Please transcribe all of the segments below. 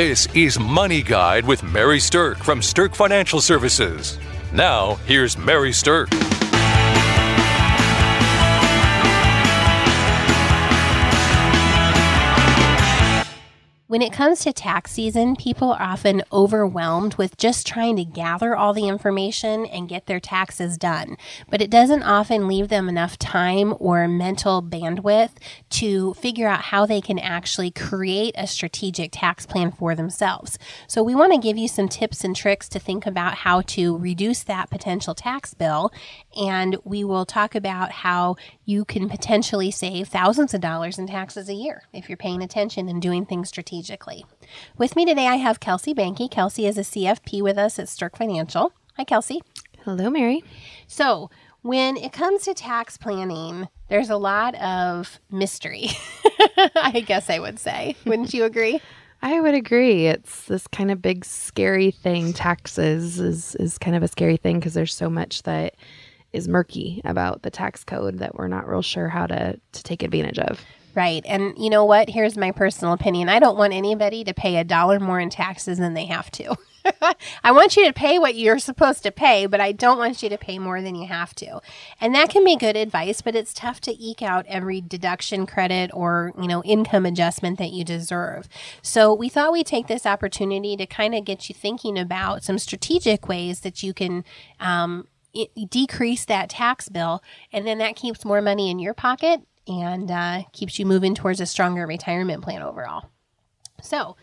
This is Money Guide with Mary Sterk from Sterk Financial Services. Now, here's Mary Sterk. When it comes to tax season, people are often overwhelmed with just trying to gather all the information and get their taxes done. But it doesn't often leave them enough time or mental bandwidth to figure out how they can actually create a strategic tax plan for themselves. So, we want to give you some tips and tricks to think about how to reduce that potential tax bill. And we will talk about how you can potentially save thousands of dollars in taxes a year if you're paying attention and doing things strategically. With me today, I have Kelsey Banky. Kelsey is a CFP with us at Sterk Financial. Hi, Kelsey. Hello, Mary. So, when it comes to tax planning, there's a lot of mystery, I guess I would say. Wouldn't you agree? I would agree. It's this kind of big, scary thing. Taxes is, is kind of a scary thing because there's so much that is murky about the tax code that we're not real sure how to, to take advantage of. Right. And you know what? Here's my personal opinion. I don't want anybody to pay a dollar more in taxes than they have to. I want you to pay what you're supposed to pay, but I don't want you to pay more than you have to. And that can be good advice, but it's tough to eke out every deduction credit or, you know, income adjustment that you deserve. So we thought we'd take this opportunity to kind of get you thinking about some strategic ways that you can um, it, decrease that tax bill, and then that keeps more money in your pocket and uh, keeps you moving towards a stronger retirement plan overall. So,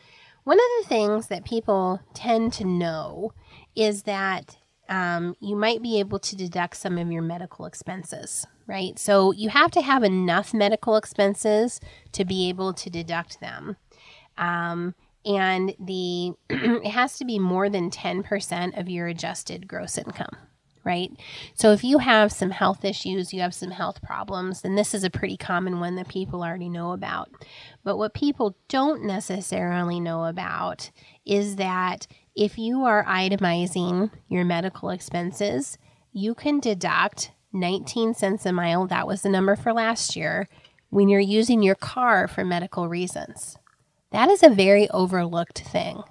one of the things that people tend to know is that um, you might be able to deduct some of your medical expenses, right? So, you have to have enough medical expenses to be able to deduct them. Um, and the it has to be more than 10% of your adjusted gross income right? So if you have some health issues, you have some health problems, then this is a pretty common one that people already know about. But what people don't necessarily know about is that if you are itemizing your medical expenses, you can deduct 19 cents a mile, that was the number for last year, when you're using your car for medical reasons. That is a very overlooked thing.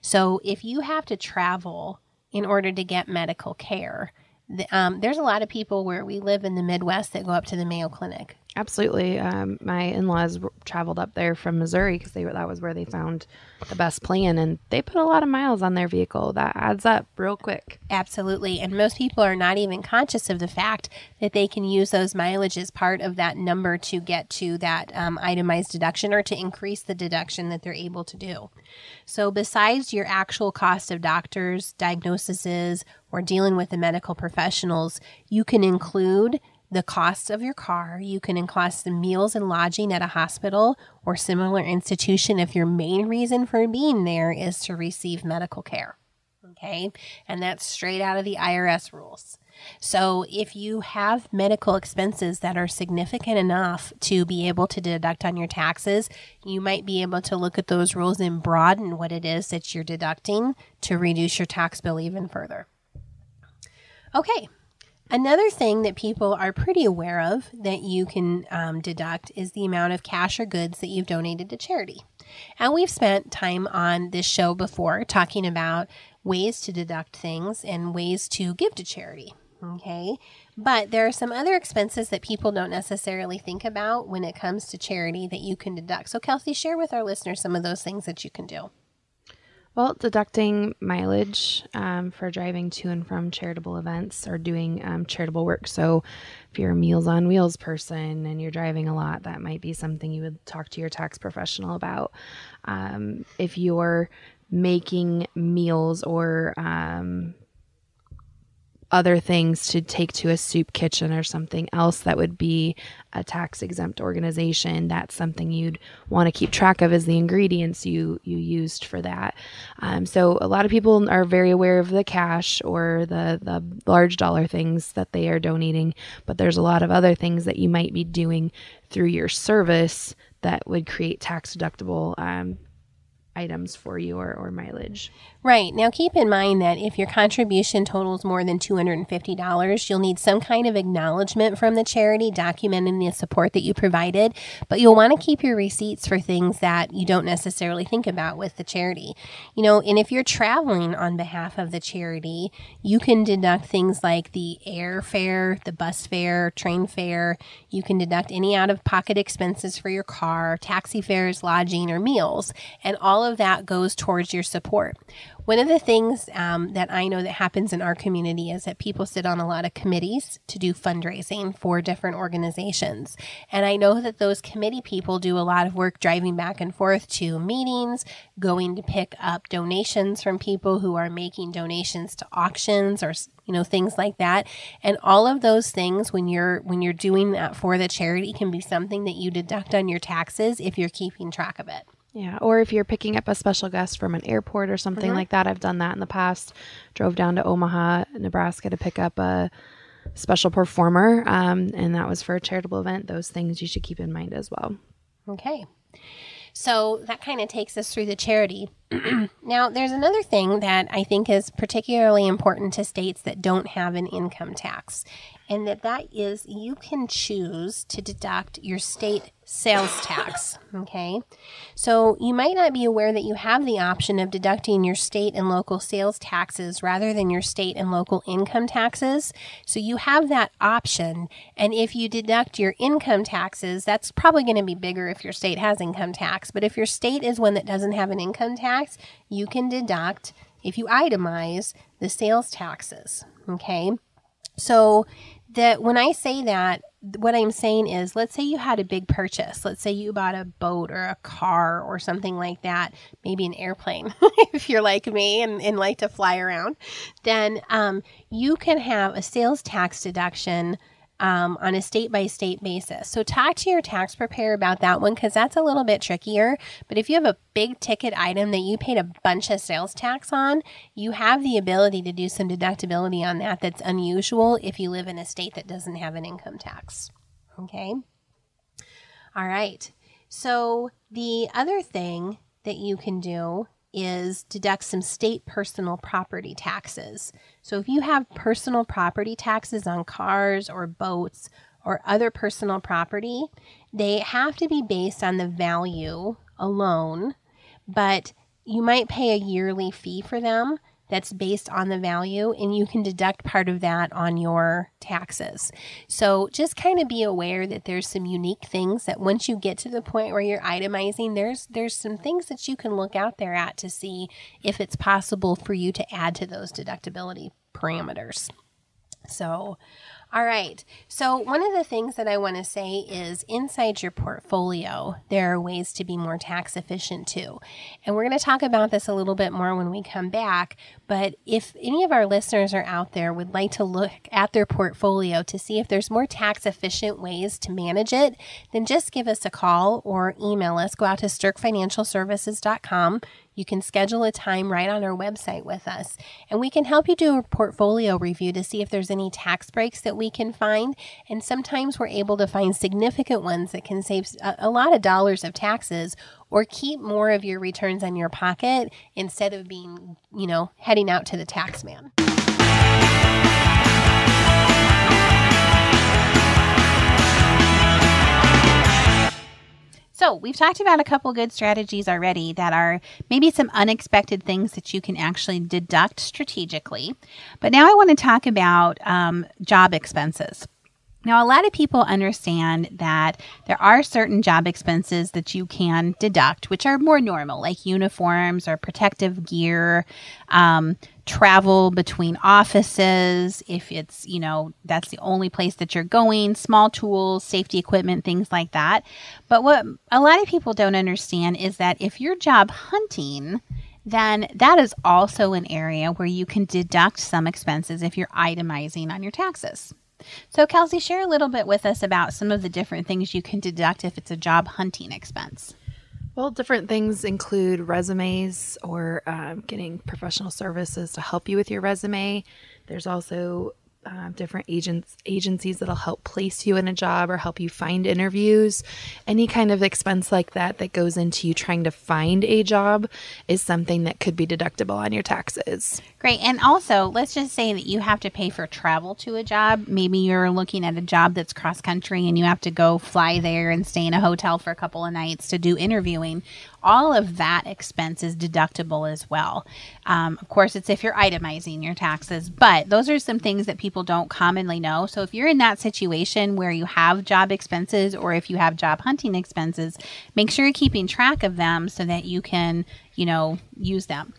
So if you have to travel in order to get medical care. The, um, there's a lot of people where we live in the Midwest that go up to the Mayo Clinic. Absolutely. Um, my in-laws traveled up there from Missouri because that was where they found the best plan, and they put a lot of miles on their vehicle. That adds up real quick. Absolutely, and most people are not even conscious of the fact that they can use those mileage as part of that number to get to that um, itemized deduction or to increase the deduction that they're able to do. So, besides your actual cost of doctors, diagnoses, or dealing with the medical professionals, you can include the cost of your car. You can include the meals and lodging at a hospital or similar institution if your main reason for being there is to receive medical care. Okay. And that's straight out of the IRS rules. So if you have medical expenses that are significant enough to be able to deduct on your taxes, you might be able to look at those rules and broaden what it is that you're deducting to reduce your tax bill even further. Okay, Another thing that people are pretty aware of that you can um, deduct is the amount of cash or goods that you've donated to charity. And we've spent time on this show before talking about ways to deduct things and ways to give to charity. Okay. But there are some other expenses that people don't necessarily think about when it comes to charity that you can deduct. So, Kelsey, share with our listeners some of those things that you can do. Well, deducting mileage um, for driving to and from charitable events or doing um, charitable work. So, if you're a Meals on Wheels person and you're driving a lot, that might be something you would talk to your tax professional about. Um, if you're making meals or um, other things to take to a soup kitchen or something else that would be a tax exempt organization that's something you'd want to keep track of as the ingredients you you used for that um, so a lot of people are very aware of the cash or the the large dollar things that they are donating but there's a lot of other things that you might be doing through your service that would create tax deductible um, items for you or, or mileage. Right. Now, keep in mind that if your contribution totals more than $250, you'll need some kind of acknowledgement from the charity documenting the support that you provided, but you'll want to keep your receipts for things that you don't necessarily think about with the charity. You know, and if you're traveling on behalf of the charity, you can deduct things like the airfare, the bus fare, train fare. You can deduct any out of pocket expenses for your car, taxi fares, lodging, or meals, and all of that goes towards your support. One of the things um, that I know that happens in our community is that people sit on a lot of committees to do fundraising for different organizations. And I know that those committee people do a lot of work driving back and forth to meetings, going to pick up donations from people who are making donations to auctions or you know things like that and all of those things when you're when you're doing that for the charity can be something that you deduct on your taxes if you're keeping track of it yeah, or if you're picking up a special guest from an airport or something mm-hmm. like that, I've done that in the past. Drove down to Omaha, Nebraska to pick up a special performer, um, and that was for a charitable event. Those things you should keep in mind as well. Okay. So that kind of takes us through the charity. now, there's another thing that I think is particularly important to states that don't have an income tax, and that that is you can choose to deduct your state sales tax okay? So you might not be aware that you have the option of deducting your state and local sales taxes rather than your state and local income taxes. So you have that option and if you deduct your income taxes that's probably going to be bigger if your state has income tax. But if your state is one that doesn't have an income tax you can deduct if you itemize the sales taxes okay? So that when I say that, what I'm saying is, let's say you had a big purchase. Let's say you bought a boat or a car or something like that, maybe an airplane, if you're like me and, and like to fly around, then um, you can have a sales tax deduction um, on a state by state basis. So talk to your tax preparer about that one because that's a little bit trickier. But if you have a big ticket item that you paid a bunch of sales tax on, you have the ability to do some deductibility on that that's unusual if you live in a state that doesn't have an income tax. Okay. All right. So the other thing that you can do is deduct some state personal property taxes. So if you have personal property taxes on cars or boats or other personal property, they have to be based on the value alone, but you might pay a yearly fee for them that's based on the value, and you can deduct part of that on your taxes. So just kind of be aware that there's some unique things that once you get to the point where you're itemizing, there's there's some things that you can look out there at to see if it's possible for you to add to those deductibility parameters. So, all right. So, one of the things that I want to say is inside your portfolio, there are ways to be more tax efficient too. And we're going to talk about this a little bit more when we come back. But if any of our listeners are out there would like to look at their portfolio to see if there's more tax efficient ways to manage it, then just give us a call or email us. Go out to sterkfinancialservices.com. You can schedule a time right on our website with us, and we can help you do a portfolio review to see if there's any tax breaks that we can find. And sometimes we're able to find significant ones that can save a, lot of dollars of taxes or keep more of your returns in your pocket instead of being, you know, heading out to the tax man. So, we've talked about a couple good strategies already that are maybe some unexpected things that you can actually deduct strategically. But now I want to talk about um, job expenses. Now, a lot of people understand that there are certain job expenses that you can deduct, which are more normal, like uniforms or protective gear, um, travel between offices, if it's, you know, that's the only place that you're going, small tools, safety equipment, things like that. But what a lot of people don't understand is that if you're job hunting, then that is also an area where you can deduct some expenses if you're itemizing on your taxes. So, Kelsey, share a little bit with us about some of the different things you can deduct if it's a job hunting expense. Well, different things include resumes or um, getting professional services to help you with your resume. There's also uh, different agents agencies that'll help place you in a job or help you find interviews. Any kind of expense like that that goes into you trying to find a job is something that could be deductible on your taxes. Great. And also, let's just say that you have to pay for travel to a job. Maybe you're looking at a job that's cross country and you have to go fly there and stay in a hotel for a couple of nights to do interviewing all of that expense is deductible as well. Um, of course, it's if you're itemizing your taxes, but those are some things that people don't commonly know. So if you're in that situation where you have job expenses or if you have job hunting expenses, make sure you're keeping track of them so that you can, you know, use them.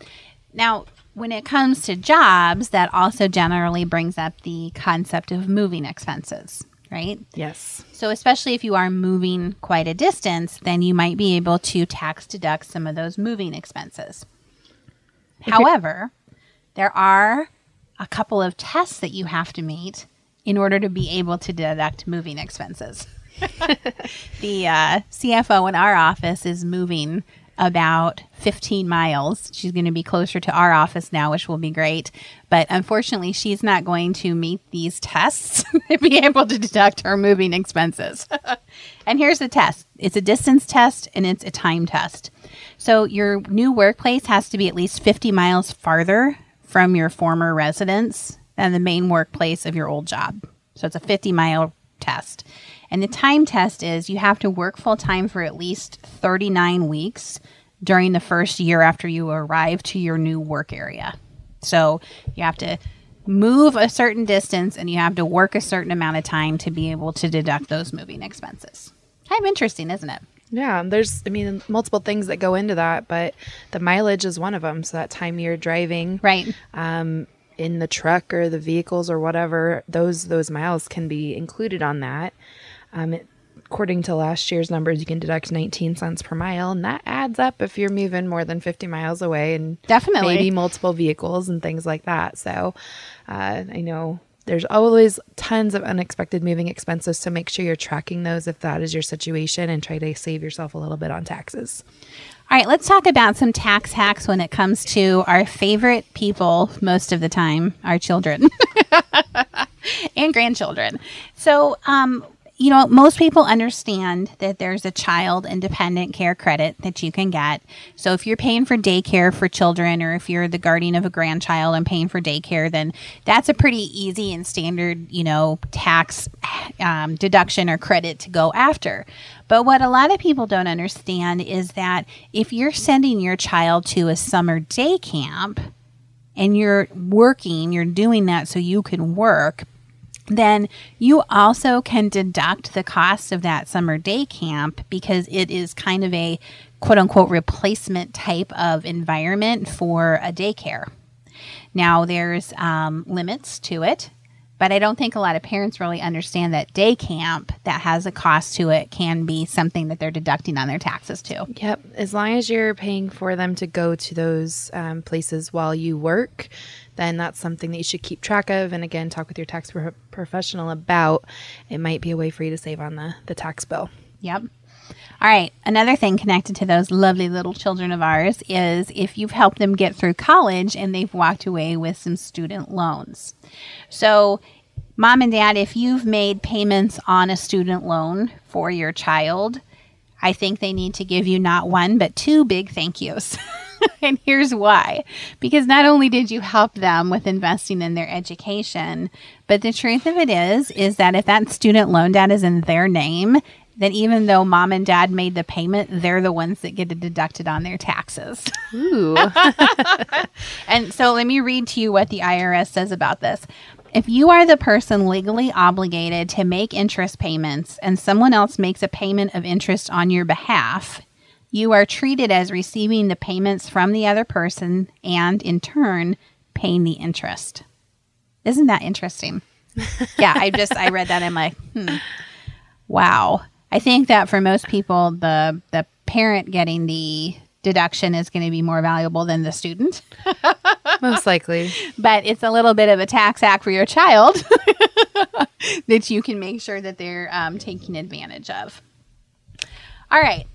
Now, when it comes to jobs, that also generally brings up the concept of moving expenses right? Yes. So, especially if you are moving quite a distance, then you might be able to tax deduct some of those moving expenses. However, there are a couple of tests that you have to meet in order to be able to deduct moving expenses. the uh, CFO in our office is moving about 15 miles. She's going to be closer to our office now, which will be great. But unfortunately, she's not going to meet these tests to be able to deduct her moving expenses. and here's the test it's a distance test and it's a time test. So your new workplace has to be at least 50 miles farther from your former residence than the main workplace of your old job. So it's a 50 mile test. And the time test is you have to work full time for at least 39 weeks during the first year after you arrive to your new work area. So you have to move a certain distance and you have to work a certain amount of time to be able to deduct those moving expenses. Kind of interesting, isn't it? Yeah, there's, I mean, multiple things that go into that, but the mileage is one of them. So that time you're driving, right, um, in the truck or the vehicles or whatever, those those miles can be included on that. Um, it, according to last year's numbers, you can deduct 19 cents per mile, and that adds up if you're moving more than 50 miles away and definitely maybe multiple vehicles and things like that. So uh, I know there's always tons of unexpected moving expenses, so make sure you're tracking those if that is your situation and try to save yourself a little bit on taxes. All right, let's talk about some tax hacks when it comes to our favorite people most of the time, our children and grandchildren. So, um, you know, most people understand that there's a child independent care credit that you can get. So if you're paying for daycare for children or if you're the guardian of a grandchild and paying for daycare, then that's a pretty easy and standard, you know, tax um, deduction or credit to go after. But what a lot of people don't understand is that if you're sending your child to a summer day camp, and you're working, you're doing that so you can work, then you also can deduct the cost of that summer day camp because it is kind of a quote unquote replacement type of environment for a daycare. Now, there's um, limits to it, but I don't think a lot of parents really understand that day camp that has a cost to it can be something that they're deducting on their taxes too. Yep. As long as you're paying for them to go to those um, places while you work, then that's something that you should keep track of. And again, talk with your tax pro- professional about. It might be a way for you to save on the, the tax bill. Yep. All right. Another thing connected to those lovely little children of ours is if you've helped them get through college and they've walked away with some student loans. So, mom and dad, if you've made payments on a student loan for your child, I think they need to give you not one, but two big thank yous. and here's why. Because not only did you help them with investing in their education, but the truth of it is is that if that student loan debt is in their name, then even though mom and dad made the payment, they're the ones that get it deducted on their taxes. Ooh. and so let me read to you what the IRS says about this. If you are the person legally obligated to make interest payments and someone else makes a payment of interest on your behalf, you are treated as receiving the payments from the other person and, in turn, paying the interest. Isn't that interesting? yeah, I just I read that and I'm like, hmm, wow. I think that for most people, the the parent getting the deduction is going to be more valuable than the student. Most likely. But it's a little bit of a tax hack for your child that you can make sure that they're um, taking advantage of. All right.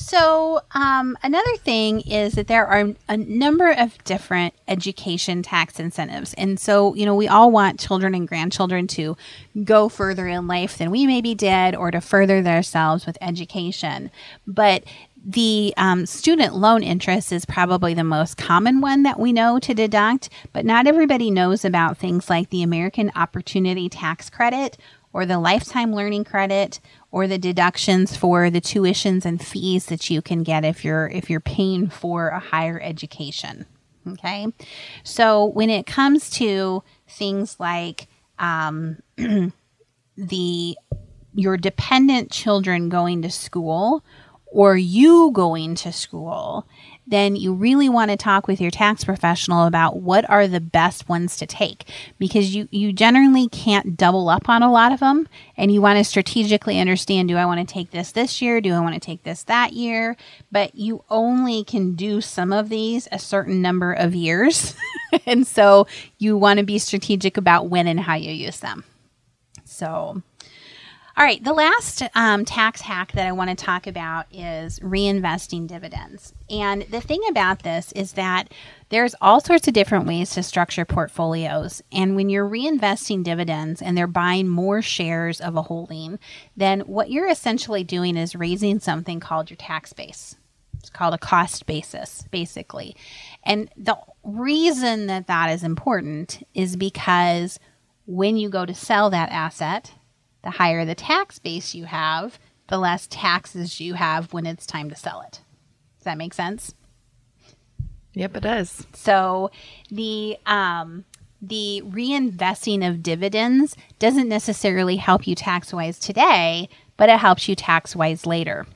So, um, another thing is that there are a number of different education tax incentives. And so, you know, we all want children and grandchildren to go further in life than we maybe did or to further themselves with education. But the um, student loan interest is probably the most common one that we know to deduct, but not everybody knows about things like the American Opportunity Tax Credit or the Lifetime Learning Credit or the deductions for the tuitions and fees that you can get if you're if you're paying for a higher education. Okay, so when it comes to things like um, the your dependent children going to school or you going to school, then you really want to talk with your tax professional about what are the best ones to take because you, you generally can't double up on a lot of them and you want to strategically understand do I want to take this this year? Do I want to take this that year? But you only can do some of these a certain number of years. and so you want to be strategic about when and how you use them. So, all right, the last um, tax hack that I want to talk about is reinvesting dividends. And the thing about this is that there's all sorts of different ways to structure portfolios. And when you're reinvesting dividends and they're buying more shares of a holding, then what you're essentially doing is raising something called your tax base. It's called a cost basis, basically. And the reason that that is important is because when you go to sell that asset, the higher the tax base you have, the less taxes you have when it's time to sell it. Does that make sense? Yep, it does. So the um, the reinvesting of dividends doesn't necessarily help you tax wise today, but it helps you tax wise later.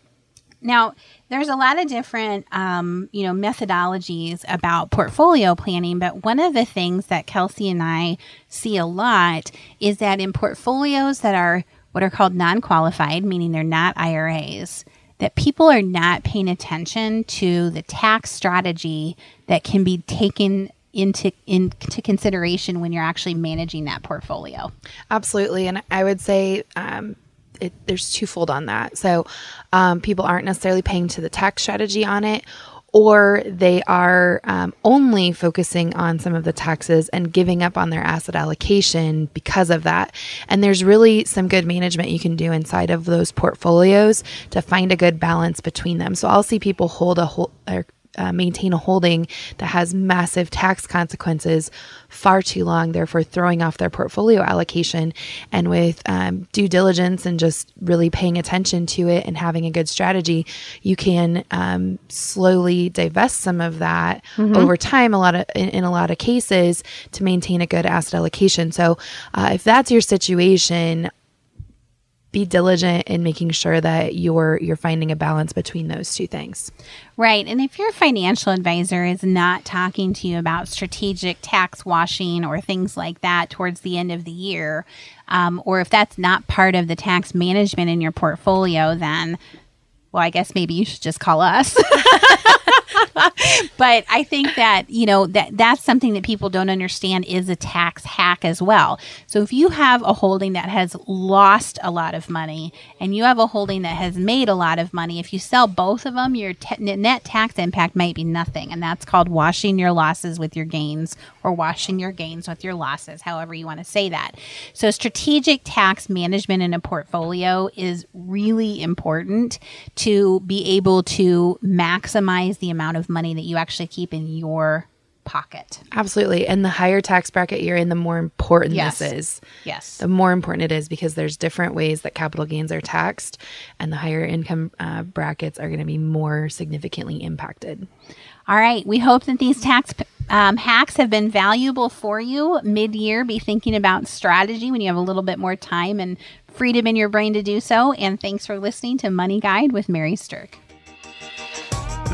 Now, there's a lot of different, um, you know, methodologies about portfolio planning, but one of the things that Kelsey and I see a lot is that in portfolios that are what are called non-qualified, meaning they're not IRAs, that people are not paying attention to the tax strategy that can be taken into into consideration when you're actually managing that portfolio. Absolutely, and I would say um, it, there's twofold on that. So um, people aren't necessarily paying to the tax strategy on it, or they are um, only focusing on some of the taxes and giving up on their asset allocation because of that. And there's really some good management you can do inside of those portfolios to find a good balance between them. So I'll see people hold a whole uh, maintain a holding that has massive tax consequences far too long, therefore throwing off their portfolio allocation. And with um, due diligence and just really paying attention to it and having a good strategy, you can um, slowly divest some of that mm-hmm. over time. A lot of in, in, a lot of cases to maintain a good asset allocation. So uh, if that's your situation, be diligent in making sure that you're you're finding a balance between those two things. Right. And if your financial advisor is not talking to you about strategic tax washing or things like that towards the end of the year, um, or if that's not part of the tax management in your portfolio, then well, I guess maybe you should just call us. but I think that, you know, that that's something that people don't understand is a tax hack as well. So if you have a holding that has lost a lot of money and you have a holding that has made a lot of money, if you sell both of them, your te- net tax impact might be nothing. And that's called washing your losses with your gains or washing your gains with your losses, however you want to say that. So strategic tax management in a portfolio is really important to be able to maximize the amount of money that you actually keep in your pocket. Absolutely. And the higher tax bracket you're in, the more important yes. this is. Yes. The more important it is because there's different ways that capital gains are taxed, and the higher income uh, brackets are going to be more significantly impacted. All right. We hope that these tax um, hacks have been valuable for you mid year. Be thinking about strategy when you have a little bit more time and freedom in your brain to do so. And thanks for listening to Money Guide with Mary Sterk.